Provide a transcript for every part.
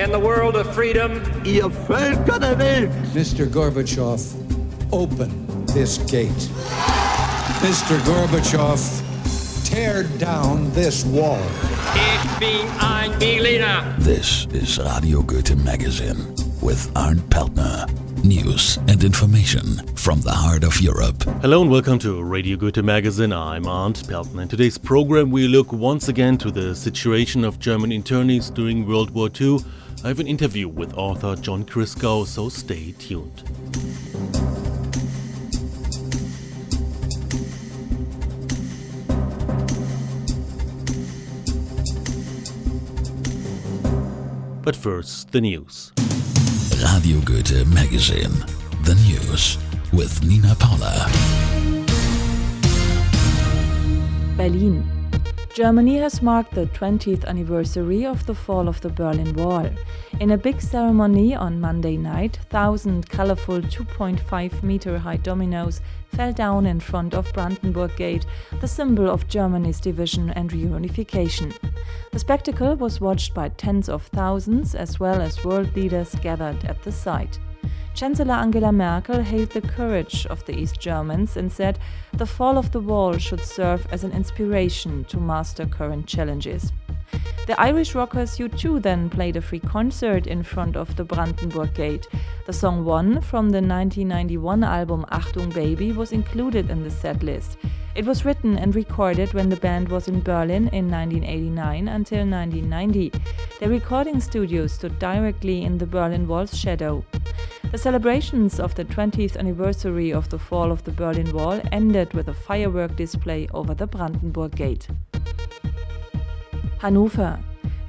in the world of freedom. Ihr Völker der Welt. Mr. Gorbachev, open this gate. Mr. Gorbachev, tear down this wall. Ich bin ein Berliner. This is Radio Goethe Magazine with Arndt Peltner. News and information from the heart of Europe. Hello and welcome to Radio Goethe Magazine. I'm Arndt Peltner. In today's program, we look once again to the situation of German internees during World War II. I have an interview with author John Christgau, so stay tuned. But first, the news. Radio Goethe Magazine. The news with Nina Paula. Berlin. Germany has marked the 20th anniversary of the fall of the Berlin Wall. In a big ceremony on Monday night, thousand colorful 2.5 meter high dominoes fell down in front of Brandenburg Gate, the symbol of Germany's division and reunification. The spectacle was watched by tens of thousands as well as world leaders gathered at the site. Chancellor Angela Merkel hailed the courage of the East Germans and said the fall of the wall should serve as an inspiration to master current challenges. The Irish rockers U2 then played a free concert in front of the Brandenburg Gate. The song One from the 1991 album Achtung Baby was included in the set list. It was written and recorded when the band was in Berlin in 1989 until 1990. The recording studio stood directly in the Berlin Wall's shadow. The celebrations of the 20th anniversary of the fall of the Berlin Wall ended with a firework display over the Brandenburg Gate. Hannover.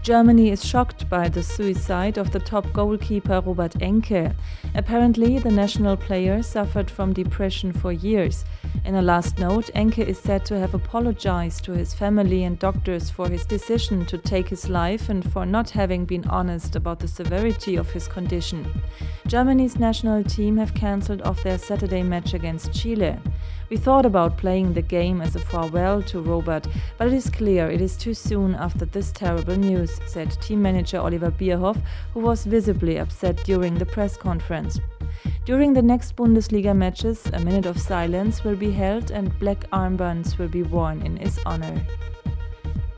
Germany is shocked by the suicide of the top goalkeeper Robert Enke. Apparently, the national player suffered from depression for years. In a last note, Enke is said to have apologized to his family and doctors for his decision to take his life and for not having been honest about the severity of his condition. Germany's national team have cancelled off their Saturday match against Chile. We thought about playing the game as a farewell to Robert, but it is clear it is too soon after this terrible news, said team manager Oliver Bierhoff, who was visibly upset during the press conference. During the next Bundesliga matches, a minute of silence will be held and black armbands will be worn in his honor.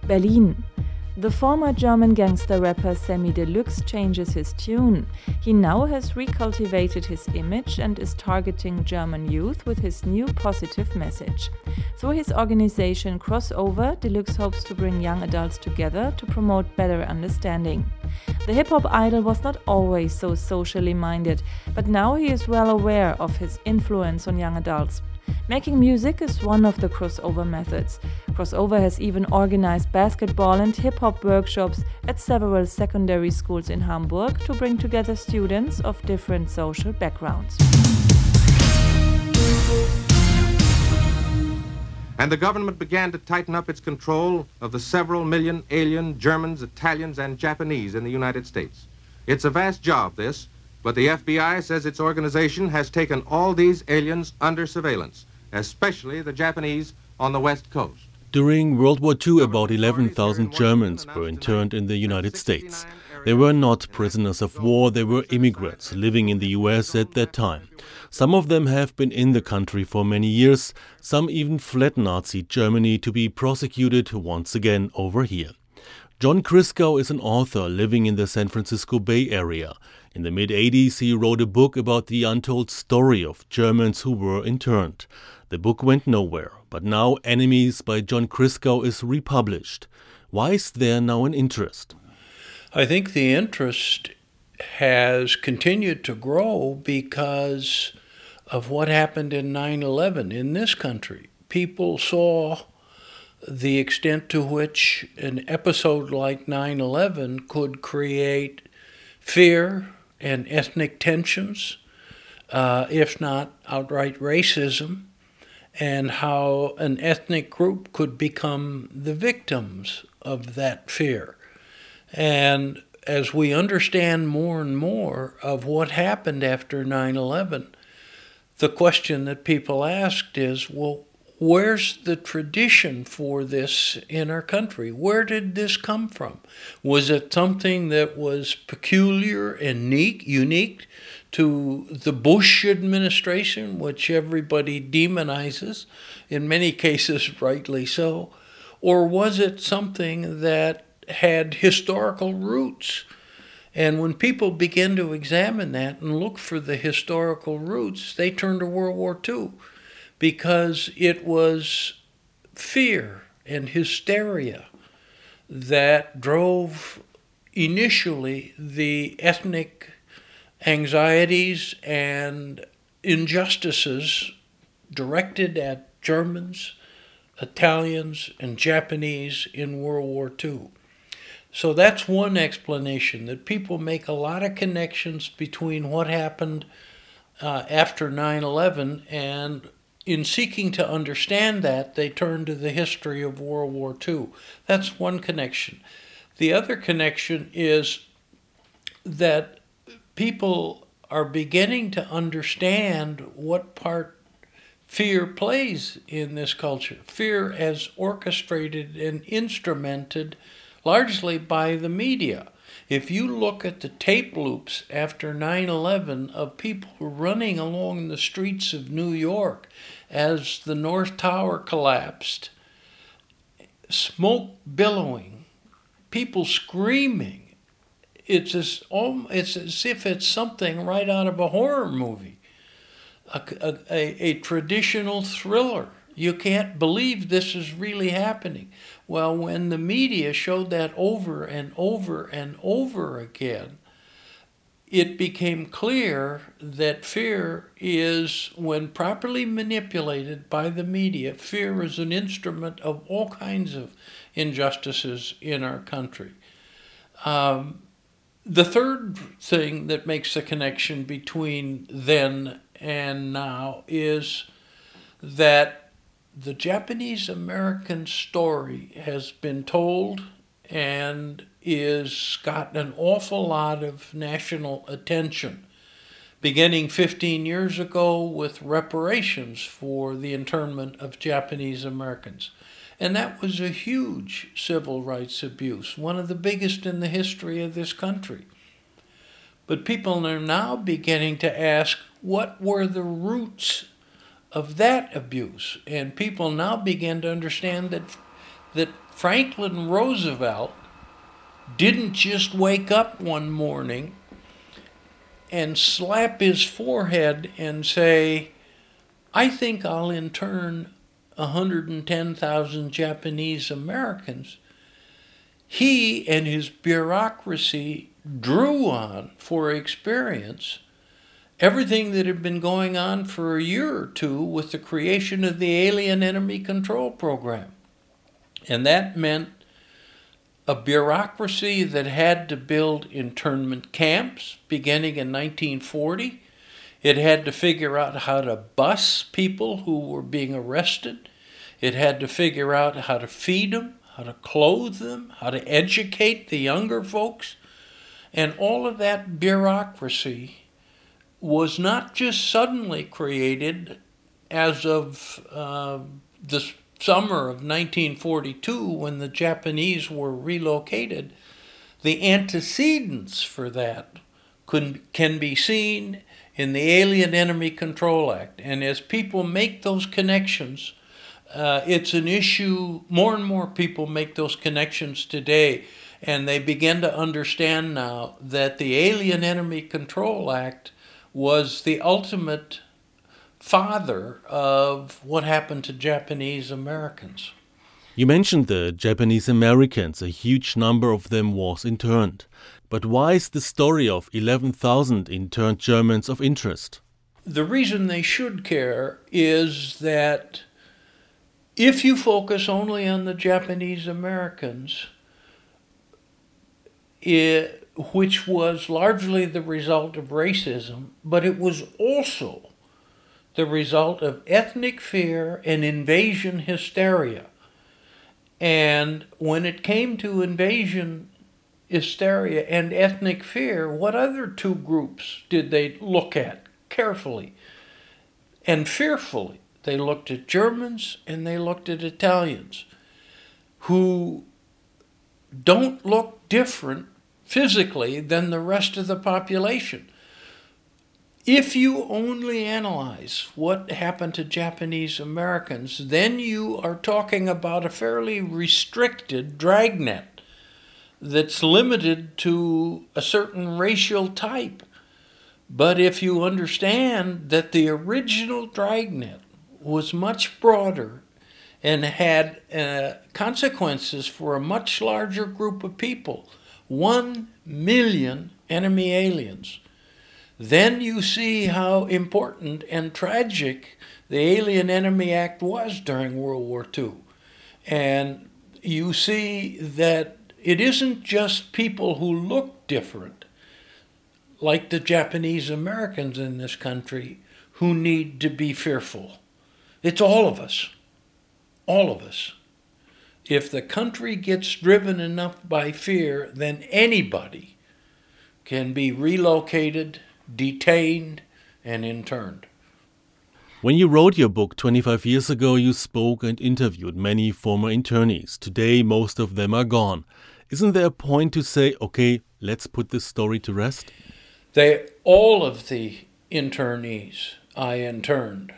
Berlin. The former German gangster rapper Samy Deluxe changes his tune. He now has recultivated his image and is targeting German youth with his new positive message. Through his organization Crossover, Deluxe hopes to bring young adults together to promote better understanding. The hip hop idol was not always so socially minded, but now he is well aware of his influence on young adults. Making music is one of the crossover methods. Crossover has even organized basketball and hip hop workshops at several secondary schools in Hamburg to bring together students of different social backgrounds. And the government began to tighten up its control of the several million alien Germans, Italians, and Japanese in the United States. It's a vast job, this, but the FBI says its organization has taken all these aliens under surveillance, especially the Japanese on the West Coast. During World War II, about 11,000 Germans were interned in the United States. They were not prisoners of war, they were immigrants living in the US at that time. Some of them have been in the country for many years, some even fled Nazi Germany to be prosecuted once again over here. John Christgau is an author living in the San Francisco Bay Area. In the mid 80s, he wrote a book about the untold story of Germans who were interned. The book went nowhere, but now Enemies by John Christgau is republished. Why is there now an interest? I think the interest has continued to grow because of what happened in 9 11 in this country. People saw the extent to which an episode like 9 11 could create fear and ethnic tensions, uh, if not outright racism, and how an ethnic group could become the victims of that fear. And as we understand more and more of what happened after 9 11, the question that people asked is well, where's the tradition for this in our country? Where did this come from? Was it something that was peculiar and unique, unique to the Bush administration, which everybody demonizes, in many cases rightly so? Or was it something that had historical roots? And when people begin to examine that and look for the historical roots, they turn to World War II because it was fear and hysteria that drove initially the ethnic anxieties and injustices directed at Germans, Italians, and Japanese in World War II. So that's one explanation that people make a lot of connections between what happened uh, after 9 11 and in seeking to understand that, they turn to the history of World War II. That's one connection. The other connection is that people are beginning to understand what part fear plays in this culture. Fear as orchestrated and instrumented largely by the media. If you look at the tape loops after 9 11 of people running along the streets of New York as the North Tower collapsed, smoke billowing, people screaming, it's as, it's as if it's something right out of a horror movie, a, a, a traditional thriller. You can't believe this is really happening. Well, when the media showed that over and over and over again, it became clear that fear is, when properly manipulated by the media, fear is an instrument of all kinds of injustices in our country. Um, the third thing that makes the connection between then and now is that the Japanese American story has been told and is got an awful lot of national attention beginning 15 years ago with reparations for the internment of Japanese Americans. And that was a huge civil rights abuse, one of the biggest in the history of this country. But people are now beginning to ask what were the roots of that abuse. And people now begin to understand that, that Franklin Roosevelt didn't just wake up one morning and slap his forehead and say, I think I'll intern 110,000 Japanese Americans. He and his bureaucracy drew on for experience everything that had been going on for a year or two with the creation of the Alien Enemy Control Program. And that meant a bureaucracy that had to build internment camps beginning in 1940. It had to figure out how to bus people who were being arrested. It had to figure out how to feed them, how to clothe them, how to educate the younger folks. And all of that bureaucracy was not just suddenly created as of uh, the summer of 1942 when the Japanese were relocated. The antecedents for that could, can be seen in the Alien Enemy Control Act. And as people make those connections, uh, it's an issue, more and more people make those connections today, and they begin to understand now that the Alien Enemy Control Act was the ultimate father of what happened to Japanese Americans. You mentioned the Japanese Americans, a huge number of them was interned. But why is the story of 11,000 interned Germans of interest? The reason they should care is that if you focus only on the Japanese Americans, it, which was largely the result of racism, but it was also the result of ethnic fear and invasion hysteria. And when it came to invasion hysteria and ethnic fear, what other two groups did they look at carefully and fearfully? They looked at Germans and they looked at Italians who don't look different physically than the rest of the population. If you only analyze what happened to Japanese Americans, then you are talking about a fairly restricted dragnet that's limited to a certain racial type. But if you understand that the original dragnet was much broader and had uh, consequences for a much larger group of people, one million enemy aliens, then you see how important and tragic the Alien Enemy Act was during World War II. And you see that it isn't just people who look different, like the Japanese Americans in this country, who need to be fearful. It's all of us. All of us. If the country gets driven enough by fear, then anybody can be relocated detained, and interned. When you wrote your book 25 years ago, you spoke and interviewed many former internees. Today, most of them are gone. Isn't there a point to say, okay, let's put this story to rest? They, all of the internees I interned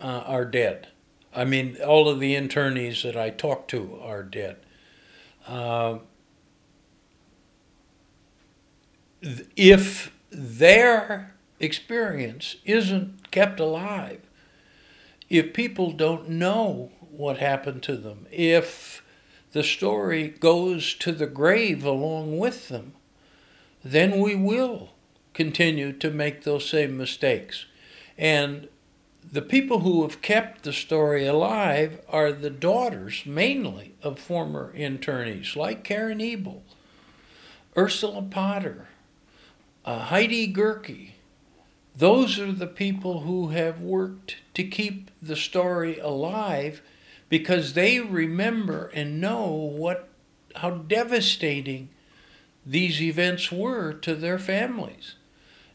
uh, are dead. I mean, all of the internees that I talked to are dead. Uh, if their experience isn't kept alive if people don't know what happened to them, if the story goes to the grave along with them, then we will continue to make those same mistakes. And the people who have kept the story alive are the daughters, mainly, of former internees, like Karen Ebel, Ursula Potter, uh, Heidi Gerke. Those are the people who have worked to keep the story alive because they remember and know what how devastating these events were to their families.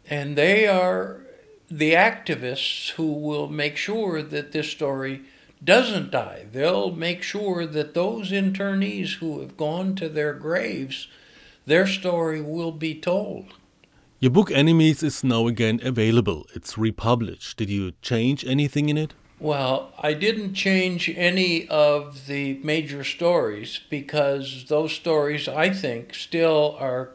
And they are the activists who will make sure that this story doesn't die. They'll make sure that those internees who have gone to their graves, their story will be told. Your book Enemies is now again available. It's republished. Did you change anything in it? Well, I didn't change any of the major stories because those stories, I think, still are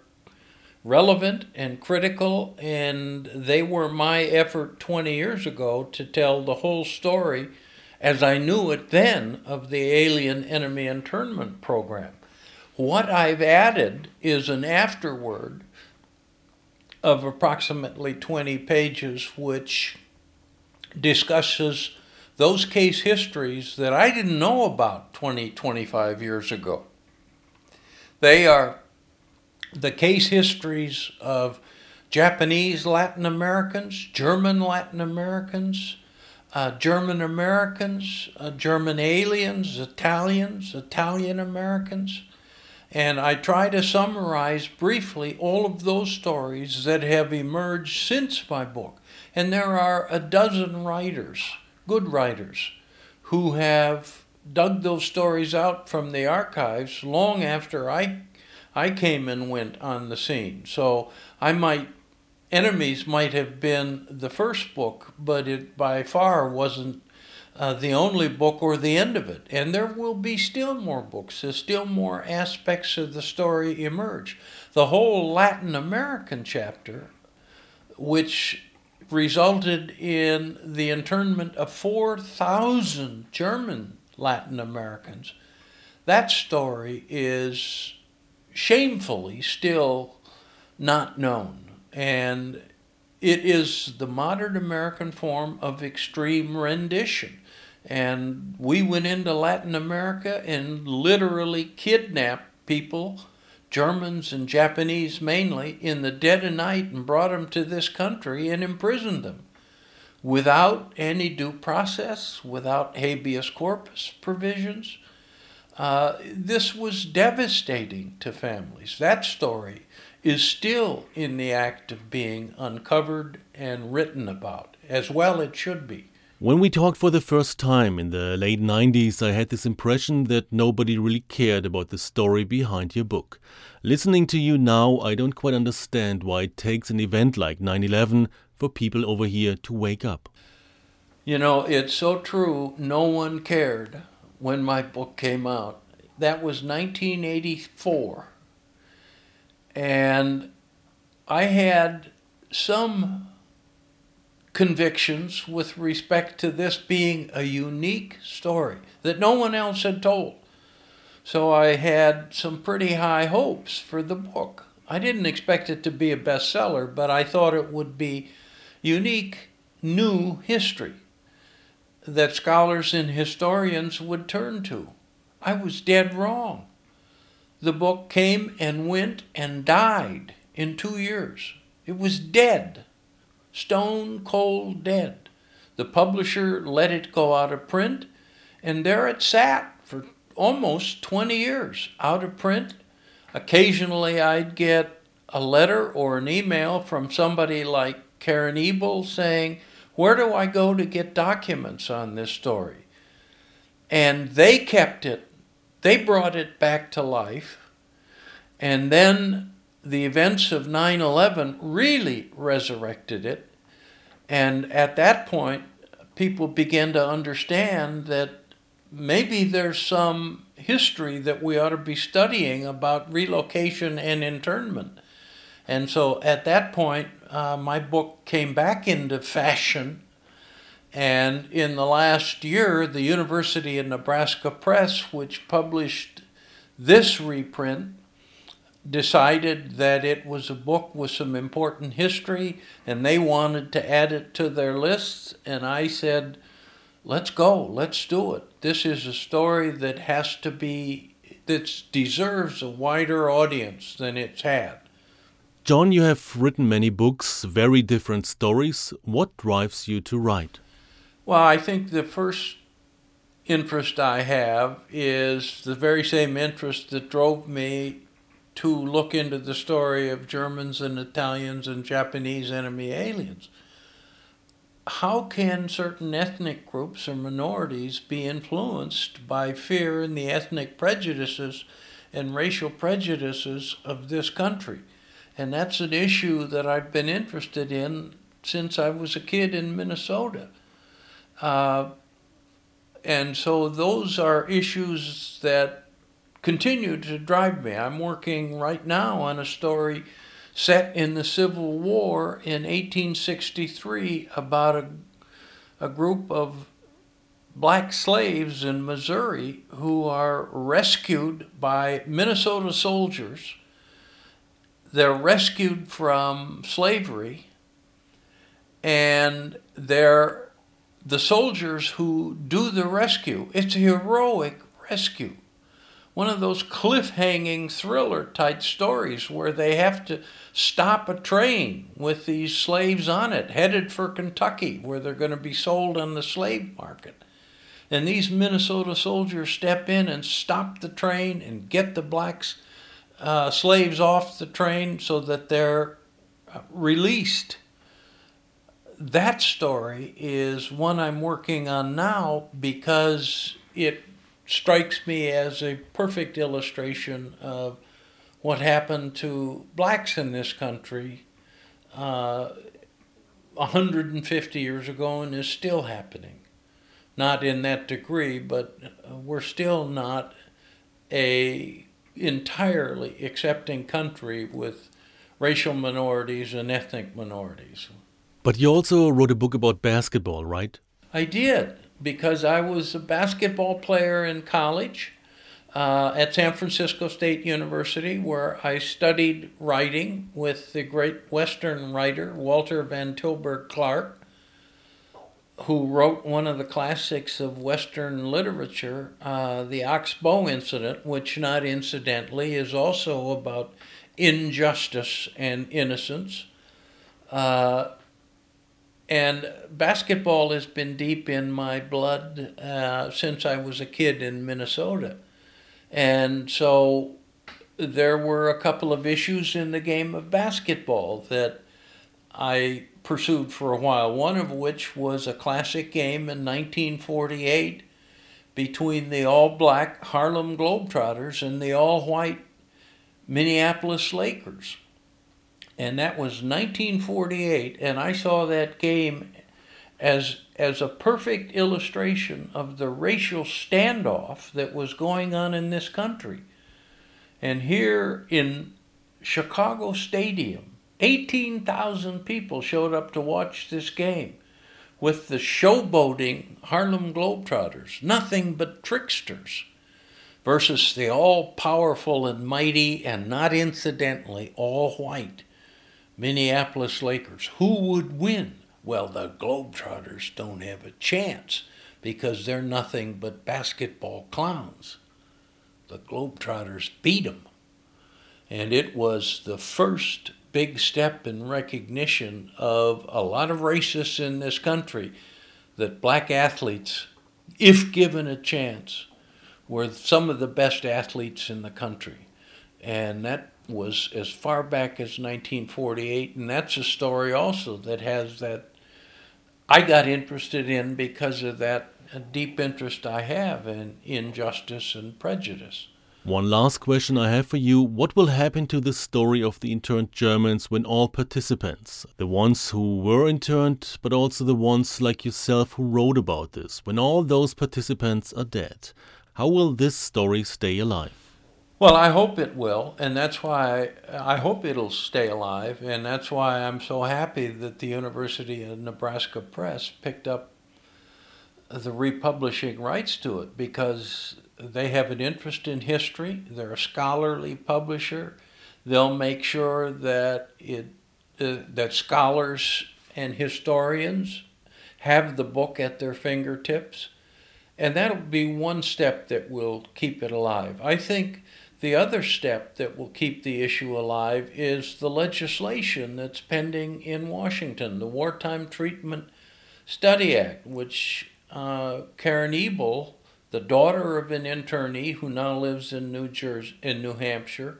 relevant and critical, and they were my effort 20 years ago to tell the whole story as I knew it then of the Alien Enemy Internment Program. What I've added is an afterword of approximately 20 pages, which discusses those case histories that I didn't know about 20, 25 years ago. They are the case histories of Japanese Latin Americans, German Latin Americans, uh, German Americans, uh, German aliens, Italians, Italian Americans, and I try to summarize briefly all of those stories that have emerged since my book. And there are a dozen writers, good writers, who have dug those stories out from the archives long after I, I came and went on the scene. So I might, Enemies might have been the first book, but it by far wasn't uh, the only book or the end of it. And there will be still more books, There's still more aspects of the story emerge. The whole Latin American chapter, which resulted in the internment of 4,000 German Latin Americans, that story is shamefully still not known. And it is the modern American form of extreme rendition. And we went into Latin America and literally kidnapped people, Germans and Japanese mainly, in the dead of night and brought them to this country and imprisoned them without any due process, without habeas corpus provisions. Uh, this was devastating to families. That story is still in the act of being uncovered and written about, as well it should be. When we talked for the first time in the late 90s, I had this impression that nobody really cared about the story behind your book. Listening to you now, I don't quite understand why it takes an event like 9 11 for people over here to wake up. You know, it's so true, no one cared when my book came out. That was 1984. And I had some convictions with respect to this being a unique story that no one else had told. So I had some pretty high hopes for the book. I didn't expect it to be a bestseller, but I thought it would be unique, new history that scholars and historians would turn to. I was dead wrong. The book came and went and died in two years. It was dead stone cold dead. The publisher let it go out of print, and there it sat for almost 20 years out of print. Occasionally, I'd get a letter or an email from somebody like Karen Ebel saying, Where do I go to get documents on this story? And they kept it, they brought it back to life. And then the events of 9 11 really resurrected it. And at that point, people began to understand that maybe there's some history that we ought to be studying about relocation and internment. And so at that point, uh, my book came back into fashion. And in the last year, the University of Nebraska Press, which published this reprint, decided that it was a book with some important history and they wanted to add it to their lists. And I said, let's go, let's do it. This is a story that has to be, that deserves a wider audience than it's had. John, you have written many books, very different stories. What drives you to write? Well, I think the first interest I have is the very same interest that drove me to look into the story of Germans and Italians and Japanese enemy aliens. How can certain ethnic groups or minorities be influenced by fear and the ethnic prejudices and racial prejudices of this country? And that's an issue that I've been interested in since I was a kid in Minnesota. Uh, and so those are issues that continue to drive me. I'm working right now on a story set in the Civil War in 1863 about a, a group of black slaves in Missouri who are rescued by Minnesota soldiers. They're rescued from slavery, and they're the soldiers who do the rescue. It's a heroic rescue one of those cliff-hanging thriller type stories where they have to stop a train with these slaves on it headed for Kentucky where they're going to be sold on the slave market. And these Minnesota soldiers step in and stop the train and get the blacks uh, slaves off the train so that they're uh, released. That story is one I'm working on now because it strikes me as a perfect illustration of what happened to blacks in this country uh, 150 years ago and is still happening. Not in that degree, but we're still not a entirely accepting country with racial minorities and ethnic minorities. But you also wrote a book about basketball, right? I did because I was a basketball player in college uh, at San Francisco State University, where I studied writing with the great Western writer Walter Van Tilburg Clark, who wrote one of the classics of Western literature, uh, The Ox Bow Incident, which, not incidentally, is also about injustice and innocence. Uh, and basketball has been deep in my blood uh, since I was a kid in Minnesota. And so there were a couple of issues in the game of basketball that I pursued for a while, one of which was a classic game in 1948 between the all black Harlem Globetrotters and the all white Minneapolis Lakers. And that was 1948, and I saw that game as, as a perfect illustration of the racial standoff that was going on in this country. And here in Chicago Stadium, 18,000 people showed up to watch this game with the showboating Harlem Globetrotters, nothing but tricksters, versus the all powerful and mighty and not incidentally all white Minneapolis Lakers. Who would win? Well, the Globetrotters don't have a chance because they're nothing but basketball clowns. The Globetrotters beat them. And it was the first big step in recognition of a lot of racists in this country that black athletes, if given a chance, were some of the best athletes in the country. And that was as far back as 1948, and that's a story also that has that I got interested in because of that deep interest I have in injustice and prejudice. One last question I have for you. What will happen to the story of the interned Germans when all participants, the ones who were interned, but also the ones like yourself who wrote about this, when all those participants are dead? How will this story stay alive? Well, I hope it will, and that's why I hope it'll stay alive, and that's why I'm so happy that the University of Nebraska Press picked up the republishing rights to it because they have an interest in history. They're a scholarly publisher. They'll make sure that it uh, that scholars and historians have the book at their fingertips, and that'll be one step that will keep it alive. I think the other step that will keep the issue alive is the legislation that's pending in Washington, the Wartime Treatment Study Act, which uh, Karen Ebel the daughter of an internee who now lives in New Jersey, in New Hampshire.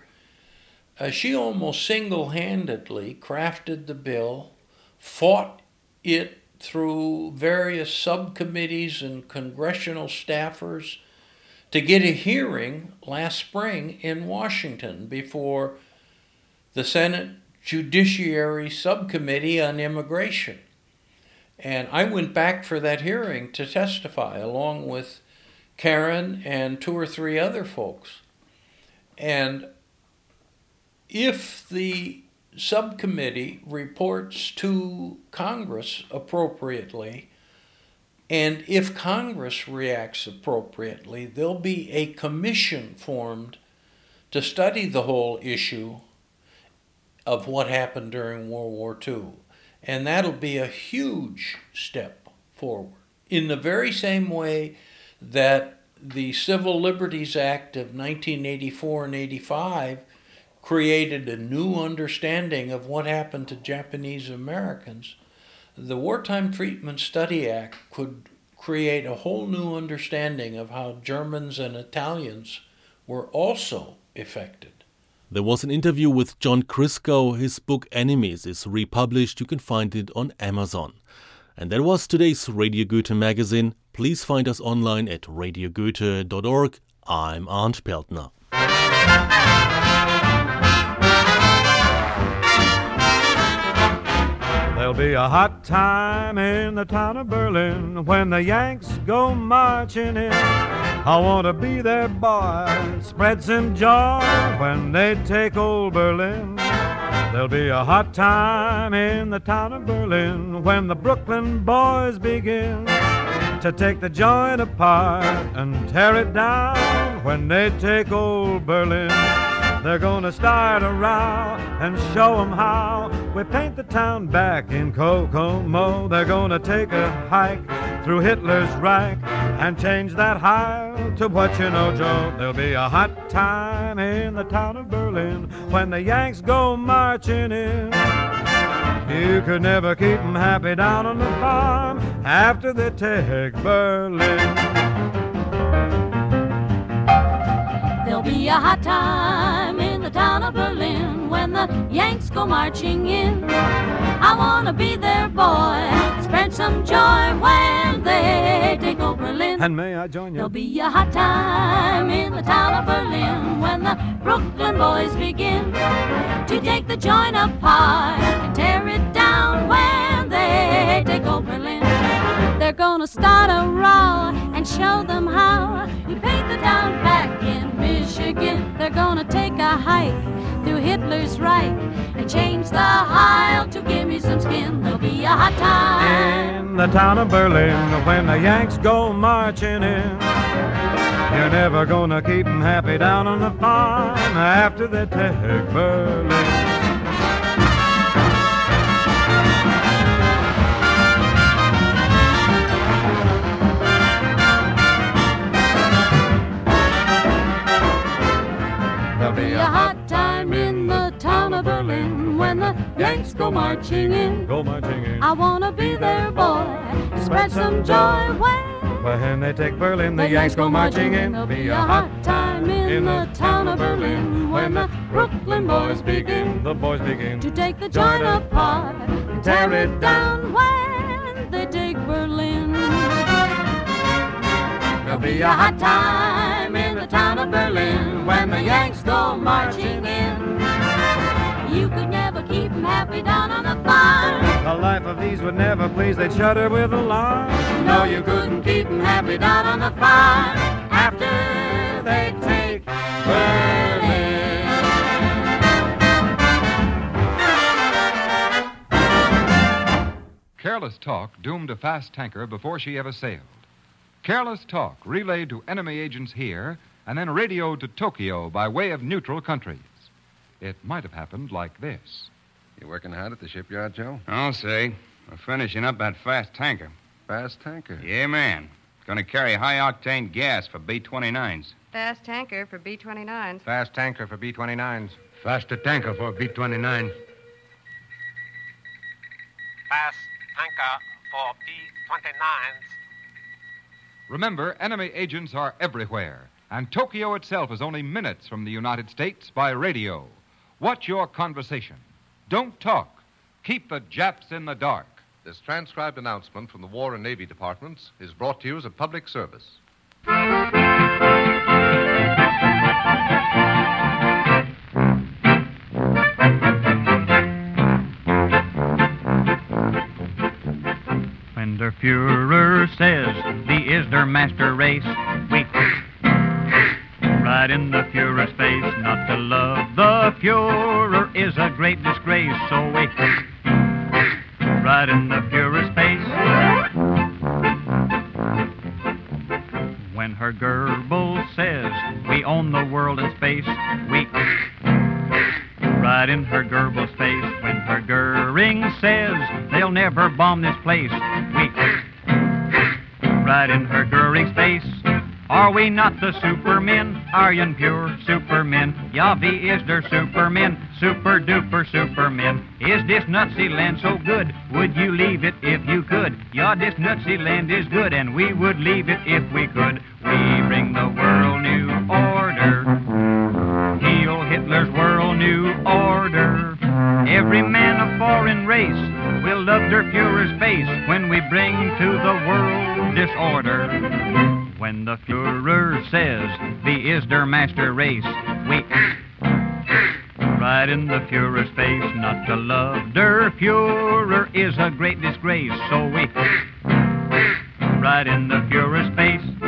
Uh, she almost single-handedly crafted the bill, fought it through various subcommittees and congressional staffers to get a hearing last spring in Washington before the Senate Judiciary Subcommittee on Immigration. And I went back for that hearing to testify along with Karen and two or three other folks. And if the subcommittee reports to Congress appropriately, and if Congress reacts appropriately, there'll be a commission formed to study the whole issue of what happened during World War II. And that'll be a huge step forward. In the very same way that the Civil Liberties Act of 1984 and 85 created a new understanding of what happened to Japanese Americans. The Wartime Treatment Study Act could create a whole new understanding of how Germans and Italians were also affected. There was an interview with John Christgau. His book Enemies is republished. You can find it on Amazon. And that was today's Radio Goethe magazine. Please find us online at radiogoethe.org. I'm Arndt Peltner. There'll be a hot time in the town of Berlin when the Yanks go marching in. I want to be their boy, spread some joy when they take old Berlin. There'll be a hot time in the town of Berlin when the Brooklyn boys begin to take the joint apart and tear it down when they take old Berlin. They're gonna start a row and show 'em how we paint the town back in Kokomo. They're gonna take a hike through Hitler's Reich and change that Heil to what you know, Joe. There'll be a hot time in the town of Berlin when the Yanks go marching in. You could never keep 'em happy down on the farm after they take Berlin. There'll be a hot time in the town of Berlin when the Yanks go marching in. I wanna be their boy. Spread some joy when they take over Berlin. And may I join you? There'll be a hot time in the town of Berlin when the Brooklyn boys begin to take the joint apart and tear it down when they take over Berlin. They're gonna start a row and show them how you paint the town back in Michigan. They're gonna take a hike through Hitler's Reich and change the Heil to give me some skin. There'll be a hot time. In the town of Berlin, when the Yanks go marching in, you're never gonna keep 'em happy down on the farm after they take Berlin. Yanks go marching in. Go marching in. I wanna be their boy, spread some joy when When they take Berlin, the Yanks go marching in. There'll be a hot time in the town of Berlin when the Brooklyn boys begin The boys begin to take the joint apart and tear it down when they take Berlin. There'll be a hot time in the town of Berlin when the Yanks go marching in. You could never keep 'em happy down on the farm. The life of these would never please, they'd shudder with alarm. No, you couldn't keep 'em happy down on the farm after they take Berlin. Careless talk doomed a fast tanker before she ever sailed. Careless talk relayed to enemy agents here and then radioed to Tokyo by way of neutral countries. It might have happened like this. You working hard at the shipyard, Joe? I'll say. We're finishing up that fast tanker. Fast tanker. Yeah, man. Going to carry high octane gas for B 29s. Fast tanker for B 29s. Fast tanker for B 29s. Faster tanker for B 29. Fast tanker for B 29s. Remember, enemy agents are everywhere, and Tokyo itself is only minutes from the United States by radio. Watch your conversation. Don't talk. Keep the Japs in the dark. This transcribed announcement from the War and Navy Departments is brought to you as a public service. When der Fuhrer says, "Thee is der master race," we right in the Fuhrer's face. Not to love the Fuhrer is a great disgrace, so we right in the Fuhrer's face. When Herr Goebbels says, "We own the world and space," we right in Herr Goebbels' face. When Herr Goering says they'll never bomb this place, we right in Herr Goering's face. Are we not the supermen? Aryan pure supermen. Wie is der supermen? Super duper supermen. Is this Nazi land so good? Would you leave it if you could? Ja, this Nazi land is good, and we would leave it if we could. We bring the world new order. Heal Hitler's world new order. Every man of foreign race will love der Fuhrer's face when we bring to the world disorder. When the Fuhrer says, "Wie is der master race?" we right in the Fuhrer's face. Not to love der Fuhrer is a great disgrace, so we right in the Fuhrer's face.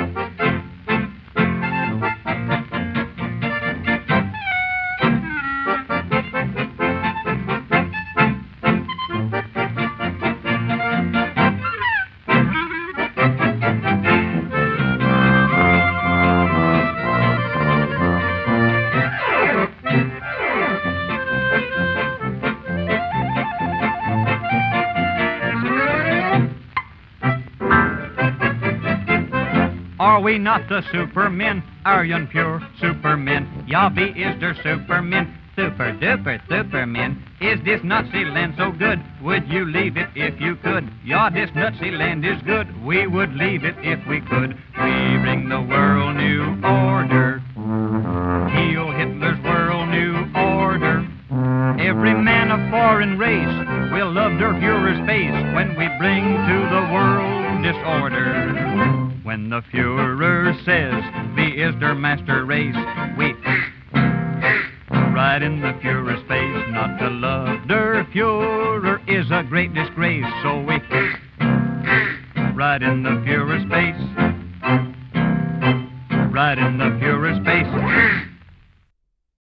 Are we not the supermen? Are Aryan pure supermen. Wie is der supermen? Super duper supermen. Is this Nazi land so good? Would you leave it if you could? Ja, this Nazi land is good. We would leave it if we could. We bring the world new order. Heal Hitler's world new order. Every man of foreign race We'll love der Fuhrer's face when we bring to the world disorder. When the Fuhrer says, Wie is der master race? We right in the Fuhrer's face. Not to love der Fuhrer is a great disgrace, so we right in the Fuhrer's face. Right in the Fuhrer's face.